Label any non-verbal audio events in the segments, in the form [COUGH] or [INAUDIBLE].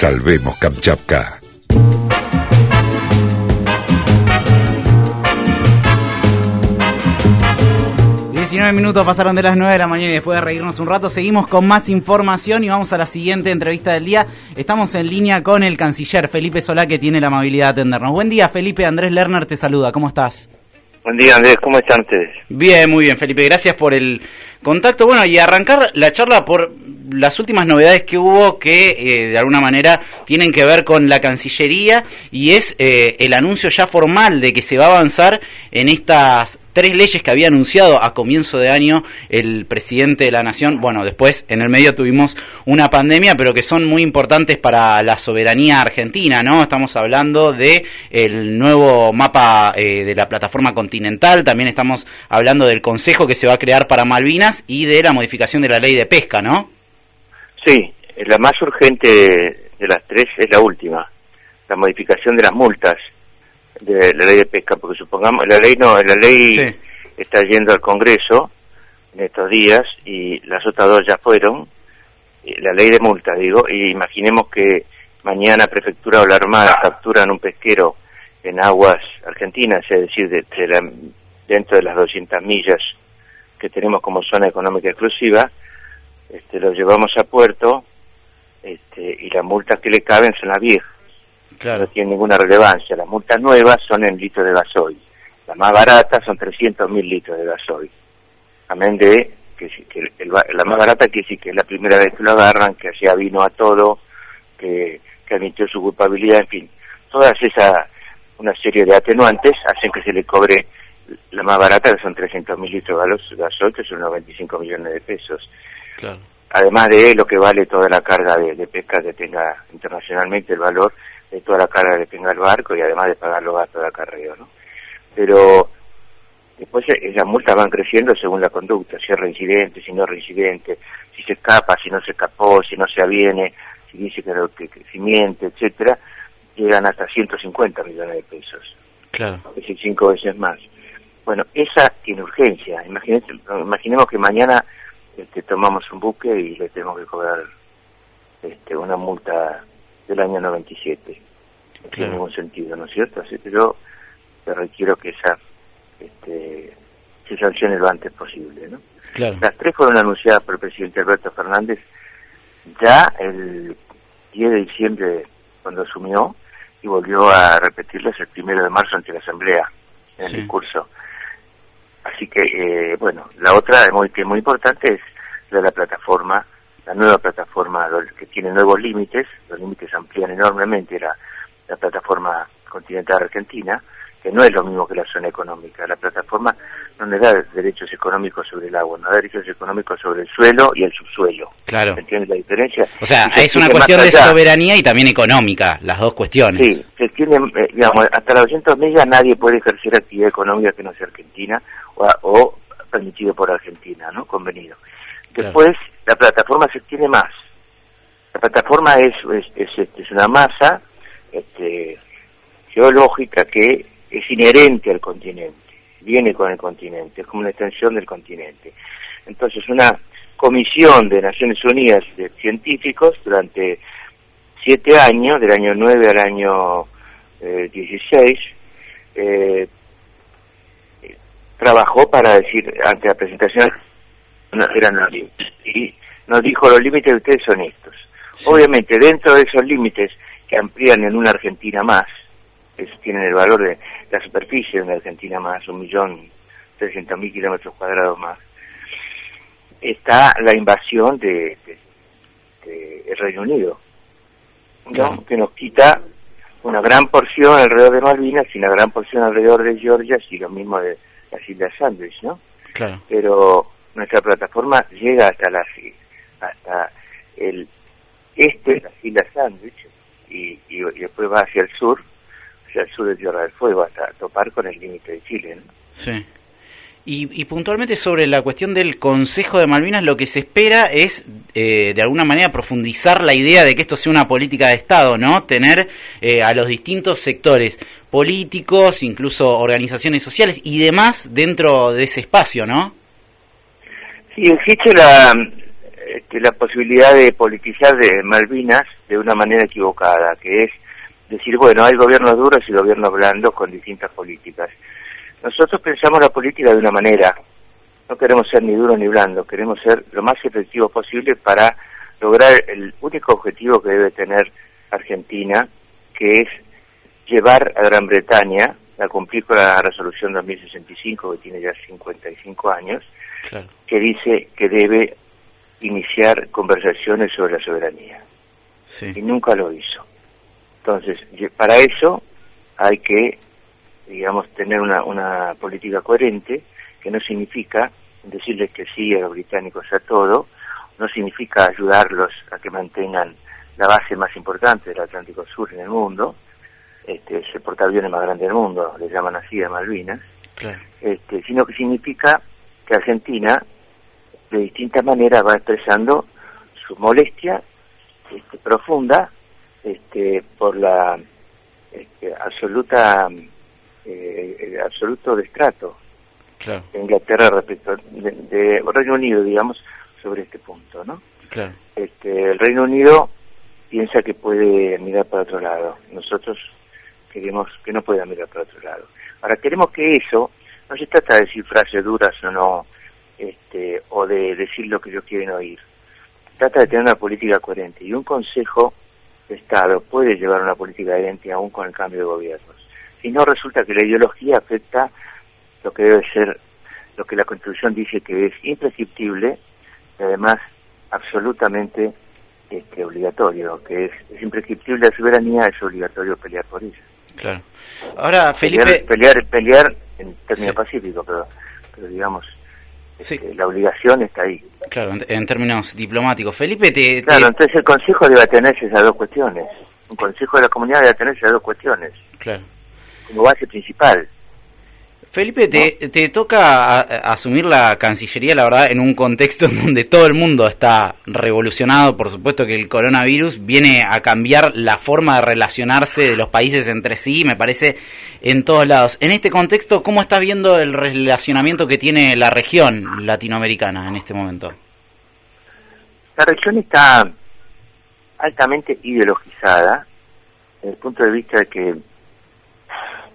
Salvemos Kamchatka. 19 minutos pasaron de las 9 de la mañana y después de reírnos un rato seguimos con más información y vamos a la siguiente entrevista del día. Estamos en línea con el canciller Felipe Solá que tiene la amabilidad de atendernos. Buen día Felipe, Andrés Lerner te saluda, ¿cómo estás? Buen día Andrés, ¿cómo están ustedes? Bien, muy bien Felipe, gracias por el contacto. Bueno, y arrancar la charla por las últimas novedades que hubo que eh, de alguna manera tienen que ver con la Cancillería y es eh, el anuncio ya formal de que se va a avanzar en estas tres leyes que había anunciado a comienzo de año el presidente de la nación. Bueno, después en el medio tuvimos una pandemia, pero que son muy importantes para la soberanía argentina, ¿no? Estamos hablando de el nuevo mapa eh, de la plataforma continental, también estamos hablando del consejo que se va a crear para Malvinas y de la modificación de la ley de pesca, ¿no? Sí, la más urgente de las tres es la última, la modificación de las multas de la ley de pesca, porque supongamos, la ley no, la ley está yendo al Congreso en estos días y las otras dos ya fueron, la ley de multas, digo, y imaginemos que mañana Prefectura o la Armada capturan un pesquero en aguas argentinas, es decir, de, dentro de las 200 millas que tenemos como zona económica exclusiva, este, lo llevamos a puerto este, y las multas que le caben son las viejas no tiene ninguna relevancia. Las multas nuevas son en litros de gasoil. Las más baratas son 300 mil litros de gasoil. Amén de que, la más barata que sí que es la primera vez que lo agarran, que hacía vino a todo, que, admitió su culpabilidad, en fin. Todas esas, una serie de atenuantes hacen que se le cobre la más barata, que son 300 mil litros de gasoil, que son unos 25 millones de pesos. Además de lo que vale toda la carga de, de pesca que tenga internacionalmente el valor, de toda la carga que tenga el barco y además de pagar los gastos de acarreo, ¿no? Pero después esas multas van creciendo según la conducta, si es reincidente, si no es reincidente, si se escapa, si no se escapó, si no se aviene, si dice que, que, si miente, etcétera, llegan hasta 150 millones de pesos. Claro. Es decir, cinco veces más. Bueno, esa tiene urgencia. imaginemos que mañana este, tomamos un buque y le tenemos que cobrar este, una multa del año 97. No tiene ningún sentido, ¿no es cierto? Así que yo te requiero que esa este, se sancione lo antes posible, ¿no? Las tres fueron anunciadas por el presidente Alberto Fernández ya el 10 de diciembre cuando asumió y volvió a repetirlas el primero de marzo ante la Asamblea en el discurso. Así que, eh, bueno, la otra muy, que es muy importante es la la plataforma la nueva plataforma que tiene nuevos límites, los límites amplían enormemente la, la plataforma continental argentina, que no es lo mismo que la zona económica. La plataforma no le da derechos económicos sobre el agua, no da derechos económicos sobre el suelo y el subsuelo. Claro. ¿Entiendes la diferencia? O sea, es una cuestión de soberanía y también económica, las dos cuestiones. Sí, se tiene, eh, digamos, hasta las 200 millas nadie puede ejercer actividad económica que no sea argentina o, permitido por Argentina, ¿no? Convenido. Después, la plataforma se tiene más. La plataforma es, es, es, una masa este, geológica que es inherente al continente, viene con el continente, es como una extensión del continente. Entonces, una comisión de Naciones Unidas de científicos durante siete años, del año 9 al año eh, 16, eh, trabajó para decir, ante la presentación eran los límites. Y nos dijo, los límites de ustedes son estos. Obviamente, dentro de esos límites que amplían en una Argentina más, que tienen el valor de la superficie de una Argentina más, un millón trescientos mil kilómetros cuadrados más, está la invasión de, el Reino Unido, que nos quita una gran porción alrededor de Malvinas y una gran porción alrededor de Georgia y lo mismo de las Islas Sandwich, ¿no? Claro. Pero nuestra plataforma llega hasta las hasta el este de las Islas Sandwich y, y, después va hacia el sur, hacia el sur de Tierra del Fuego, hasta topar con el límite de Chile. ¿no? Sí. Y, puntualmente sobre la cuestión del Consejo de Malvinas, lo que se espera es, eh, de alguna manera, profundizar la idea de que esto sea una política de Estado, ¿no? Tener eh, a los distintos sectores políticos, incluso organizaciones sociales y demás dentro de ese espacio, ¿no? Sí, existe la, este, la posibilidad de politizar de Malvinas de una manera equivocada, que es decir, bueno, hay gobiernos duros y gobiernos blandos con distintas políticas. Nosotros pensamos la política de una manera, no queremos ser ni duros ni blandos, queremos ser lo más efectivos posible para lograr el único objetivo que debe tener Argentina, que es llevar a Gran Bretaña a cumplir con la resolución 2065, que tiene ya 55 años, que dice que debe iniciar conversaciones sobre la soberanía. Y nunca lo hizo. Entonces, para eso hay que, digamos, tener una, una política coherente, que no significa decirles que sí a los británicos a todo, no significa ayudarlos a que mantengan la base más importante del Atlántico Sur en el mundo, este, es el portaaviones más grande del mundo, le llaman así a Malvinas, este, sino que significa que Argentina de distintas maneras va expresando su molestia este, profunda este, por la este, absoluta eh, el absoluto destrato de Inglaterra respecto de, Reino Unido, digamos, sobre este punto, ¿no? Este, el Reino Unido piensa que puede mirar para otro lado. Nosotros queremos que no pueda mirar para otro lado. Ahora queremos que eso no se trata de decir frases duras o no, este, o de decir lo que ellos quieren oír. Trata de tener una política coherente y un consejo de Estado puede llevar una política coherente aún con el cambio de gobiernos. Si no resulta que la ideología afecta lo que debe ser, lo que la Constitución dice que es imprescriptible y además absolutamente este, obligatorio, que es, es imprescriptible la soberanía, es obligatorio pelear por ella. Claro. Ahora, Felipe... Pelear, pelear, en términos pacíficos, pero, pero digamos, este, la obligación está ahí. Claro, en, términos diplomáticos. Felipe, te... Claro, entonces el Consejo debe atenerse a esas dos cuestiones. Un Consejo de la Comunidad debe atenerse a esas dos cuestiones. Claro. Como base principal. Felipe, te, te toca asumir la Cancillería, la verdad, en un contexto [LAUGHS] en donde todo el mundo está revolucionado. Por supuesto que el coronavirus viene a cambiar la forma de relacionarse de los países entre sí, me parece, en todos lados. En este contexto, ¿cómo estás viendo el relacionamiento que tiene la región latinoamericana en este momento? La región está altamente ideologizada, desde el punto de vista de que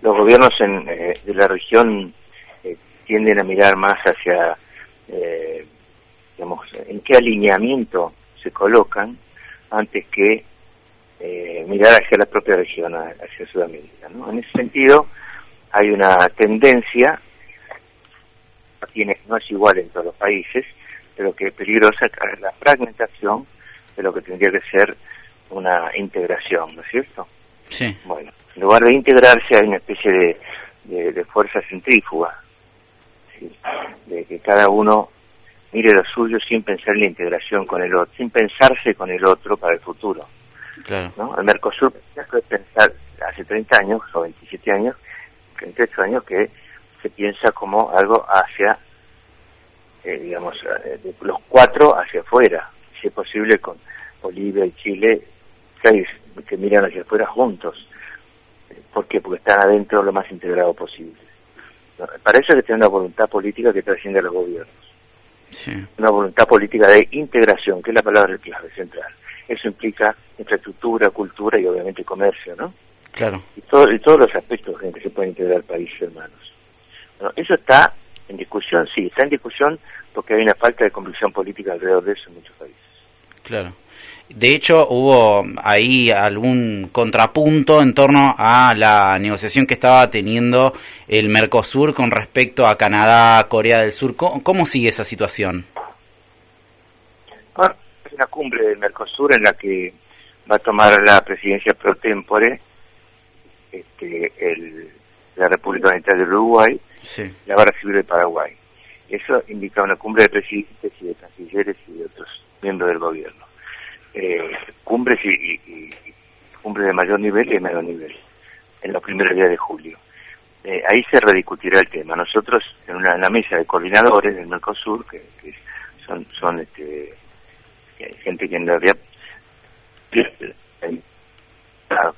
los gobiernos en, eh, de la región eh, tienden a mirar más hacia, eh, digamos, en qué alineamiento se colocan antes que mirar hacia la propia región, hacia Sudamérica. ¿no? En ese sentido, hay una tendencia, no es igual en todos los países, pero que es peligrosa es la fragmentación de lo que tendría que ser una integración, ¿no es cierto? Sí. Bueno, en lugar de integrarse hay una especie de, de, fuerza centrífuga, de que cada uno mire lo suyo sin pensar en la integración con el otro, sin pensarse con el otro para el futuro. Claro. ¿no? El Mercosur pensar hace 30 años o 27 años, 38 años que se piensa como algo hacia, eh, digamos, eh, de los cuatro hacia afuera, si es posible con Bolivia y Chile, seis que miran hacia afuera juntos. ¿Por qué? Porque están adentro lo más integrado posible. Para eso hay que tener una voluntad política que trasciende a los gobiernos. Una voluntad política de integración, que es la palabra clave central. Eso implica infraestructura, cultura y obviamente comercio, ¿no? Claro. Y, todo, y todos los aspectos en que se puede integrar países hermanos. Bueno, eso está en discusión, sí, está en discusión porque hay una falta de convicción política alrededor de eso en muchos países. Claro. De hecho, hubo ahí algún contrapunto en torno a la negociación que estaba teniendo el Mercosur con respecto a Canadá, Corea del Sur. ¿Cómo, sigue esa situación? Bueno, es una cumbre del Mercosur en la que va a tomar la presidencia pro tempore este, el, la República Oriental de Uruguay, la va a recibir el Paraguay. Eso indica una cumbre de presidentes y de cancilleres y de otros miembros del gobierno eh, cumbres y, cumbres de mayor nivel y de menor nivel en los primeros días de julio. Eh, ahí se rediscutirá el tema. Nosotros, en una, la mesa de coordinadores del Mercosur, que, son, son este, gente que en realidad, en,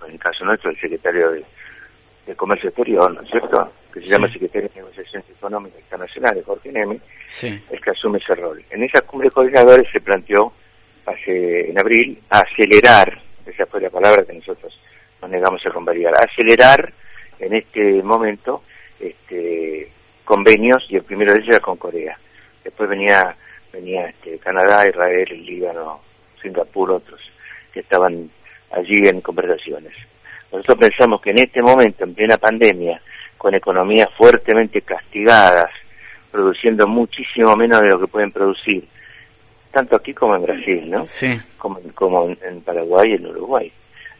el caso nuestro, el secretario de, Comercio Exterior, ¿no es cierto?, que se llama Secretario de Negociaciones Económicas Internacionales, Jorge Neme, el que asume ese rol. En esa cumbre de coordinadores se planteó hace en abril acelerar, esa fue la palabra que nosotros nos negamos a convalidar, acelerar en este momento este, convenios y el primero de ellos era con Corea. Después venía venía este, Canadá, Israel, el Líbano, Singapur, otros que estaban allí en conversaciones. Nosotros pensamos que en este momento, en plena pandemia, con economías fuertemente castigadas, produciendo muchísimo menos de lo que pueden producir, tanto aquí como en Brasil, ¿no? Sí. Como, como en, Paraguay y en Uruguay,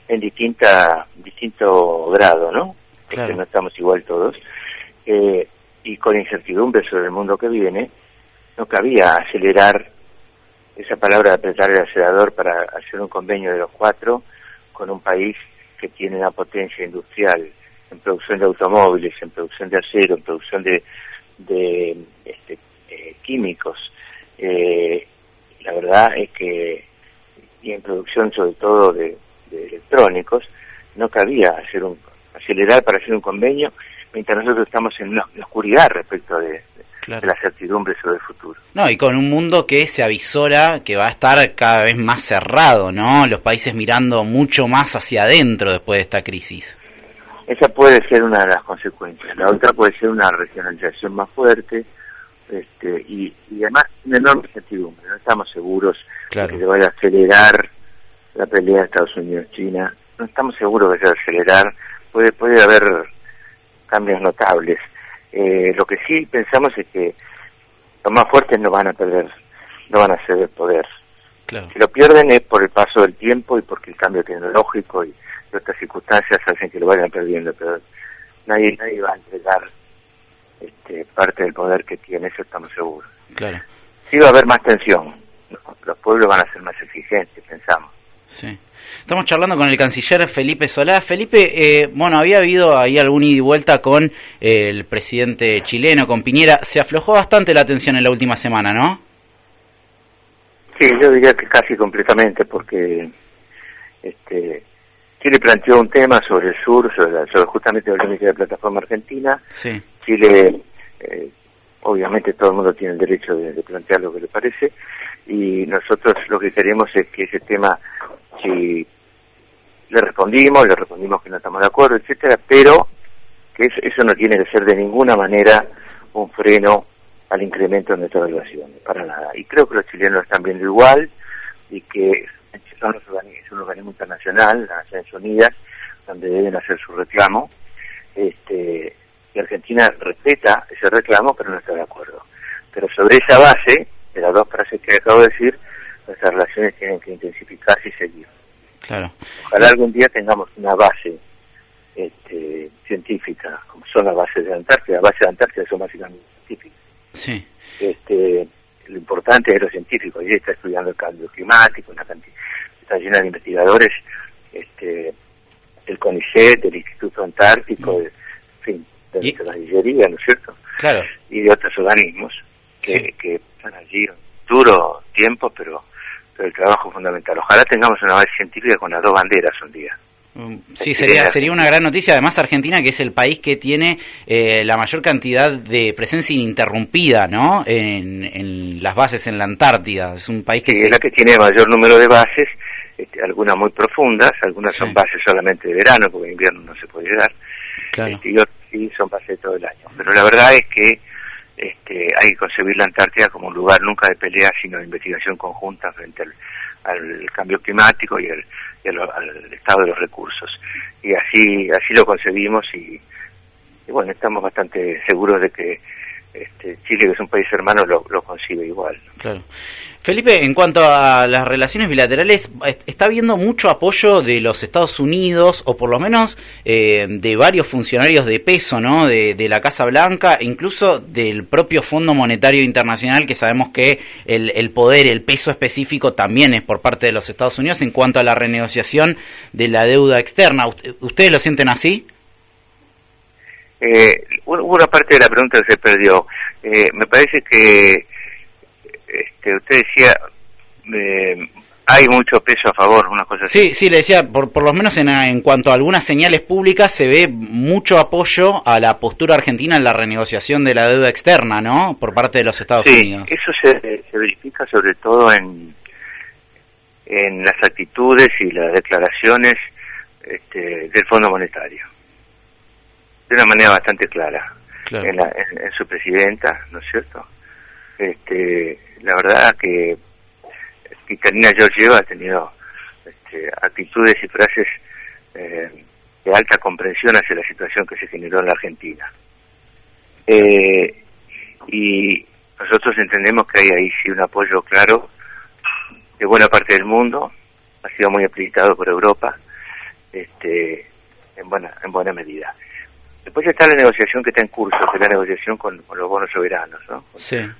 en distinta, distinto grado, ¿no? Porque no estamos igual todos. Eh, y con incertidumbre sobre el mundo que viene, no cabía acelerar esa palabra de apretar el acelerador para hacer un convenio de los cuatro con un país que tiene una potencia industrial en producción de automóviles, en producción de acero, en producción de, de este, eh, químicos. Eh, la verdad es que, y en producción sobre todo de, electrónicos, no cabía hacer un, acelerar para hacer un convenio mientras nosotros estamos en una, oscuridad respecto de, la certidumbre sobre el futuro. No, y con un mundo que se avisora que va a estar cada vez más cerrado, ¿no? Los países mirando mucho más hacia adentro después de esta crisis. Esa puede ser una de las consecuencias. La otra puede ser una regionalización más fuerte este, y, además una enorme certidumbre. No estamos seguros de que se vaya a acelerar la pelea de Estados Unidos-China. No estamos seguros de que se vaya a acelerar. Puede, puede haber cambios notables. Eh, lo que sí pensamos es que los más fuertes no van a perder, no van a ceder poder. Si lo pierden es por el paso del tiempo y porque el cambio tecnológico y otras circunstancias hacen que lo vayan perdiendo, pero nadie, nadie va a entregar este, parte del poder que tiene, eso estamos seguros. Claro. Sí va a haber más tensión, los pueblos van a ser más exigentes, pensamos. Sí. Estamos charlando con el canciller Felipe Solá. Felipe, eh, bueno, había habido ahí algún ida y vuelta con eh, el presidente chileno, con Piñera. Se aflojó bastante la tensión en la última semana, ¿no? Sí, yo diría que casi completamente, porque este, Chile planteó un tema sobre el sur, sobre, justamente la límite de la plataforma argentina. Sí. Chile, eh, obviamente todo el mundo tiene el derecho de plantear lo que le parece, y nosotros lo que queremos es que ese tema si le respondimos, le respondimos que no estamos de acuerdo, etcétera, pero que eso, no tiene que ser de ninguna manera un freno al incremento de nuestras relaciones, para nada. Y creo que los chilenos lo están viendo igual y que son los es un organismo internacional, las Naciones Unidas, donde deben hacer su reclamo. Este, y Argentina respeta ese reclamo, pero no está de acuerdo. Pero sobre esa base, de las dos frases que acabo de decir, nuestras relaciones tienen que intensificarse y seguir. Claro. Ojalá algún día tengamos una base este, científica, como son las bases de Antártida. Las bases de Antártida son básicamente científicas. Sí. Este, lo importante es lo científico. Y está estudiando el cambio climático, una cantidad, está llena de investigadores, este, el CONICET, del Instituto Antártico, mm. en fin, de la Cancillería, ¿no es cierto? Claro. Y de otros organismos que, que están allí duro tiempo, pero el trabajo fundamental. Ojalá tengamos una base científica con las dos banderas un día. Mm, sí, sería, sería una gran noticia. Además, Argentina, que es el país que tiene eh, la mayor cantidad de presencia ininterrumpida ¿no? En, las bases en la Antártida. Es un país que... es la que tiene mayor número de bases, este, algunas muy profundas, algunas son bases solamente de verano, porque en invierno no se puede llegar, claro. este, y otras sí son bases de todo el año. Pero la verdad es que este, hay que concebir la Antártida como un lugar nunca de pelea, sino de investigación conjunta frente al, cambio climático y, al, estado de los recursos. Y así, así lo concebimos y, bueno, estamos bastante seguros de que este, Chile, que es un país hermano, lo, lo concibe igual. Claro. Felipe, en cuanto a las relaciones bilaterales, está habiendo mucho apoyo de los Estados Unidos, o por lo menos eh, de varios funcionarios de peso, ¿no? De, la Casa Blanca, incluso del propio Fondo Monetario Internacional, que sabemos que el, poder, el peso específico también es por parte de los Estados Unidos en cuanto a la renegociación de la deuda externa. ¿Ustedes lo sienten así? Eh, una parte de la pregunta se perdió. Eh, me parece que este, usted decía, hay mucho peso a favor, una cosa así. Sí, sí, le decía, por, por lo menos en, en cuanto a algunas señales públicas se ve mucho apoyo a la postura argentina en la renegociación de la deuda externa, ¿no? Por parte de los Estados Unidos. Eso se, se verifica sobre todo en, en las actitudes y las declaraciones este, del Fondo Monetario. De una manera bastante clara. En, en, su presidenta, ¿no es cierto? Este, la verdad que Carolina Georgieva ha tenido este, actitudes y frases eh, de alta comprensión hacia la situación que se generó en la Argentina. Eh, y nosotros entendemos que hay ahí sí un apoyo claro de buena parte del mundo, ha sido muy aplicado por Europa, este, en buena, en buena medida. Después está la negociación que está en curso, que es la negociación con, los bonos soberanos, ¿no?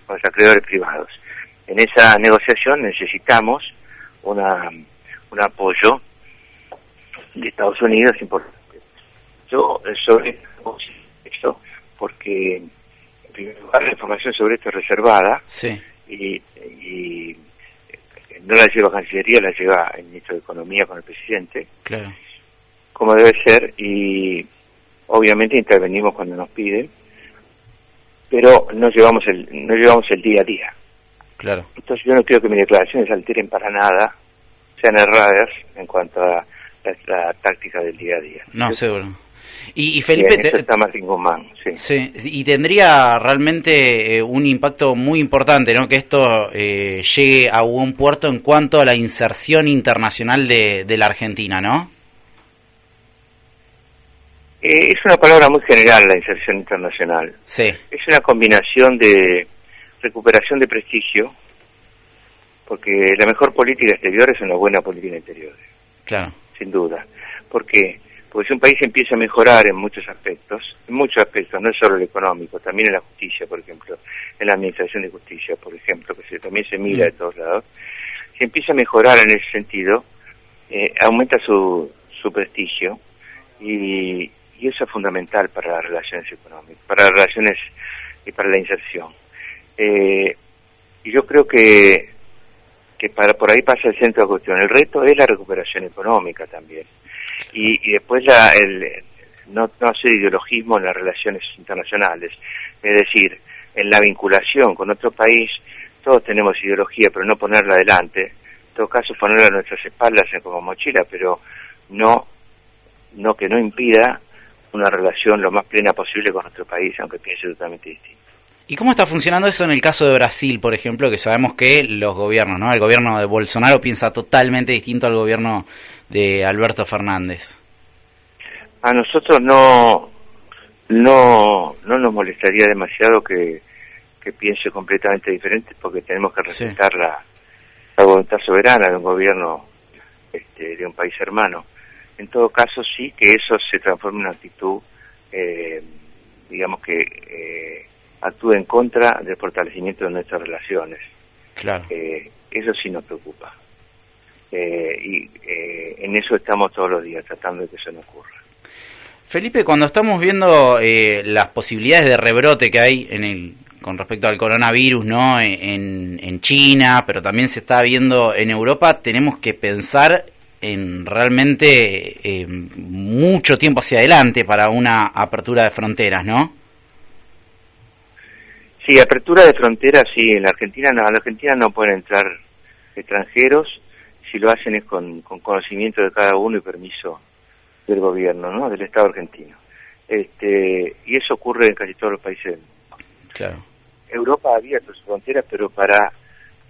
con los acreedores privados. En esa negociación necesitamos una, un apoyo de Estados Unidos importante. Yo sobre esto, porque en primer lugar la información sobre esto es reservada y, no la lleva Cancillería, la lleva el ministro de Economía con el presidente, como debe ser, y obviamente intervenimos cuando nos piden, pero no llevamos el, no llevamos el día a día. Claro. Entonces yo no quiero que mis declaraciones alteren para nada, sean erradas en cuanto a la, táctica del día a día. No, seguro. Y, Felipe, está Martín Guzmán, sí. Y tendría realmente eh, un impacto muy importante, ¿no? Que esto eh, llegue a buen puerto en cuanto a la inserción internacional de, de la Argentina, ¿no? Eh, es una palabra muy general la inserción internacional. Sí. Es una combinación de recuperación de prestigio, porque la mejor política exterior es una buena política interior. Claro. Sin duda. ¿Por qué? Porque si un país empieza a mejorar en muchos aspectos, en muchos aspectos, no es solo el económico, también en la justicia, por ejemplo, en la administración de justicia, por ejemplo, que también se mira de mm. todos lados, si empieza a mejorar en ese sentido, eh, aumenta su, su prestigio y, y eso es fundamental para las relaciones económicas, para las relaciones y para la inserción. Eh, y yo creo que, que para por ahí pasa el centro de cuestión. El reto es la recuperación económica también. Y, después la, el, no, no hacer ideologismo en las relaciones internacionales. Es decir, en la vinculación con otro país, todos tenemos ideología, pero no ponerla adelante. En todo caso, ponerla a nuestras espaldas como mochila, pero no, no que no impida una relación lo más plena posible con nuestro país, aunque piense totalmente distinto. ¿Y cómo está funcionando eso en el caso de Brasil, por ejemplo, que sabemos que los gobiernos, ¿no? El gobierno de Bolsonaro piensa totalmente distinto al gobierno de Alberto Fernández. A nosotros no no no nos molestaría demasiado que, que piense completamente diferente porque tenemos que respetar la, la voluntad soberana de un gobierno este, de un país hermano. En todo caso, sí que eso se transforme en una actitud, eh, digamos que eh, actúe en contra del fortalecimiento de nuestras relaciones. Claro. Eh, eso sí nos preocupa. y en eso estamos todos los días, tratando de que eso no ocurra. Felipe, cuando estamos viendo las posibilidades de rebrote que hay en el con respecto al coronavirus, ¿no? En, en China, pero también se está viendo en Europa, tenemos que pensar en realmente eh, mucho tiempo hacia adelante para una apertura de fronteras, ¿no? Sí, apertura de fronteras, sí, en la Argentina no, en la Argentina no pueden entrar extranjeros, si lo hacen es con, conocimiento de cada uno y permiso del gobierno, ¿no? Del Estado argentino. Este, y eso ocurre en casi todos los países del mundo. Claro. Europa ha abierto sus fronteras, pero para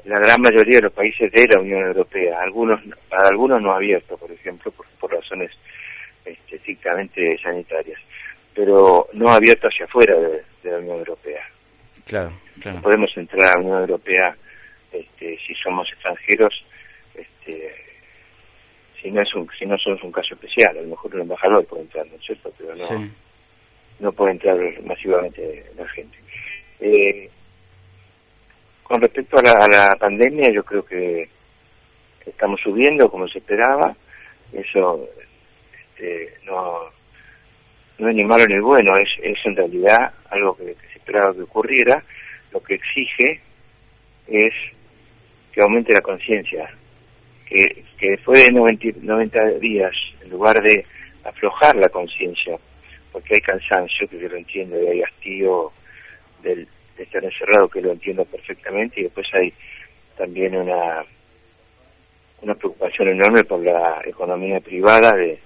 la gran mayoría de los países de la Unión Europea. Algunos, para algunos no abierto, por ejemplo, por, razones este, estrictamente sanitarias, pero no abierto hacia afuera de, la Unión Europea. Claro, claro. podemos entrar a la Unión Europea este, si somos extranjeros, este, si no es un, si no somos un caso especial, a lo mejor un embajador puede entrar, ¿no es cierto? Pero no, no puede entrar masivamente la gente. Eh, con respecto a la, pandemia, yo creo que estamos subiendo como se esperaba. Eso este, no, es ni malo ni bueno, es, en realidad algo que, se esperaba que ocurriera. Lo que exige es que aumente la conciencia que, que después de 90, días, en lugar de aflojar la conciencia, porque hay cansancio, que yo lo entiendo, y hay hastío del, de estar encerrado, que lo entiendo perfectamente, y después hay también una, una preocupación enorme por la economía privada de,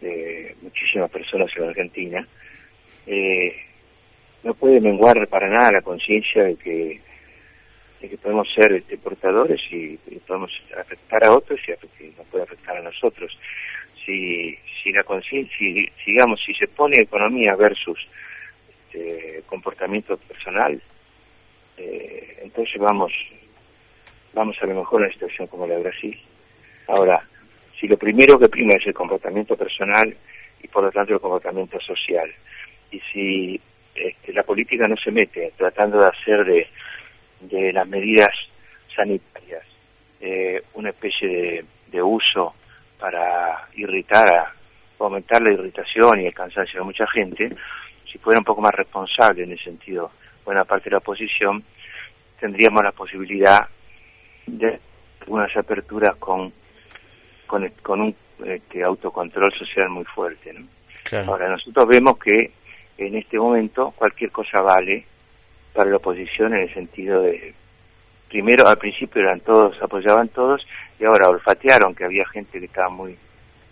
de muchísimas personas en Argentina. Eh, no puede menguar para nada la conciencia de que de que podemos ser este, portadores y, podemos afectar a otros y, nos puede afectar a nosotros. Si, si la conciencia, si, digamos, si se pone economía versus este, comportamiento personal, eh, entonces vamos, vamos a lo mejor a una situación como la de Brasil. Ahora, si lo primero que prima es el comportamiento personal y por lo tanto el comportamiento social, y si este, la política no se mete tratando de hacer de de las medidas sanitarias, eh, una especie de, uso para irritar, a, aumentar la irritación y el cansancio de mucha gente, si fuera un poco más responsable en el sentido, buena parte de la oposición, tendríamos la posibilidad de algunas aperturas con, con, con un este, autocontrol social muy fuerte. Ahora, nosotros vemos que en este momento cualquier cosa vale para la oposición en el sentido de, primero al principio eran todos, apoyaban todos, y ahora olfatearon que había gente que estaba muy,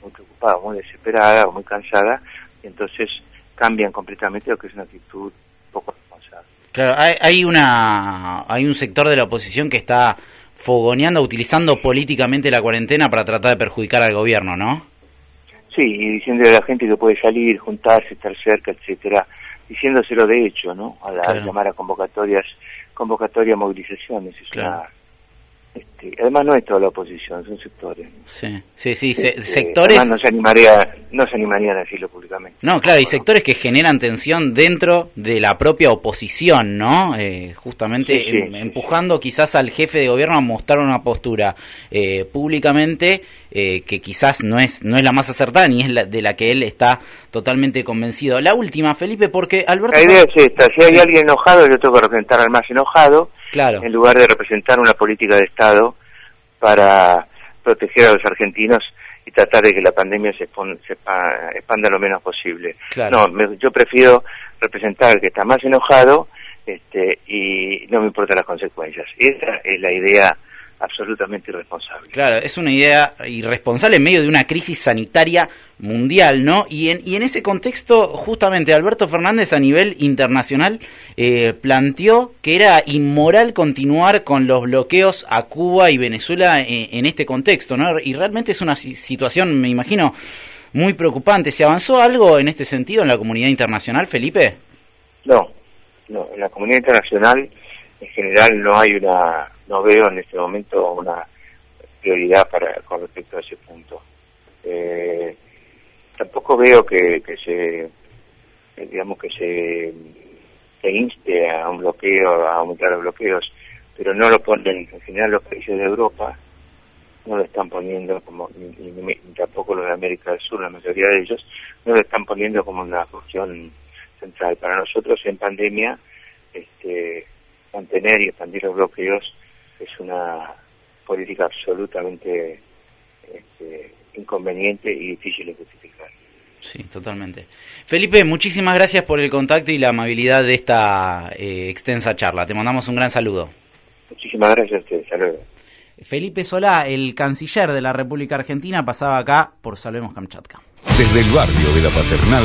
muy preocupada, muy desesperada muy cansada, y entonces cambian completamente lo que es una actitud poco responsable. Claro, hay, hay, una, hay un sector de la oposición que está fogoneando, utilizando políticamente la cuarentena para tratar de perjudicar al gobierno, ¿no? Sí, y diciéndole a la gente que puede salir, juntarse, estar cerca, etcétera diciéndoselo de hecho, ¿no? A, la, llamar a convocatorias, convocatoria movilizaciones. Es una, este, además no es toda la oposición, son sectores. Sí, sí, sí, este, sectores... no se, animaría, no se animarían a decirlo públicamente. No, claro, y sectores que generan tensión dentro de la propia oposición, ¿no? Eh, justamente em, empujando quizás al jefe de gobierno a mostrar una postura eh, públicamente eh, que quizás no es, no es la más acertada ni es la de la que él está totalmente convencido. La última, Felipe, porque Alberto... La idea es esta, si hay alguien enojado, yo tengo que representar al más enojado en lugar de representar una política de Estado para proteger a los argentinos y tratar de que la pandemia se, expanda lo menos posible. No, yo prefiero representar al que está más enojado este, y no me importan las consecuencias. Esa es la idea absolutamente irresponsable. Claro, es una idea irresponsable en medio de una crisis sanitaria mundial, ¿no? Y en, y en ese contexto, justamente, Alberto Fernández a nivel internacional eh, planteó que era inmoral continuar con los bloqueos a Cuba y Venezuela en, este contexto, ¿no? Y realmente es una situación, me imagino, muy preocupante. ¿Se avanzó algo en este sentido en la comunidad internacional, Felipe? No, no, en la comunidad internacional en general no hay una no veo en este momento una prioridad para con respecto a ese punto. Eh, tampoco veo que, que se, eh, digamos que se, inste a un bloqueo, a aumentar los bloqueos, pero no lo ponen, en general los países de Europa no lo están poniendo como, ni, tampoco los de América del Sur, la mayoría de ellos, no lo están poniendo como una cuestión central. Para nosotros en pandemia, este, mantener y expandir los bloqueos es una política absolutamente este, inconveniente y difícil de justificar. Sí, totalmente. Felipe, muchísimas gracias por el contacto y la amabilidad de esta eh, extensa charla. Te mandamos un gran saludo. Muchísimas gracias a ustedes. Saludos. Felipe Solá, el canciller de la República Argentina, pasaba acá por Salvemos Kamchatka. Desde el barrio de la Paternal.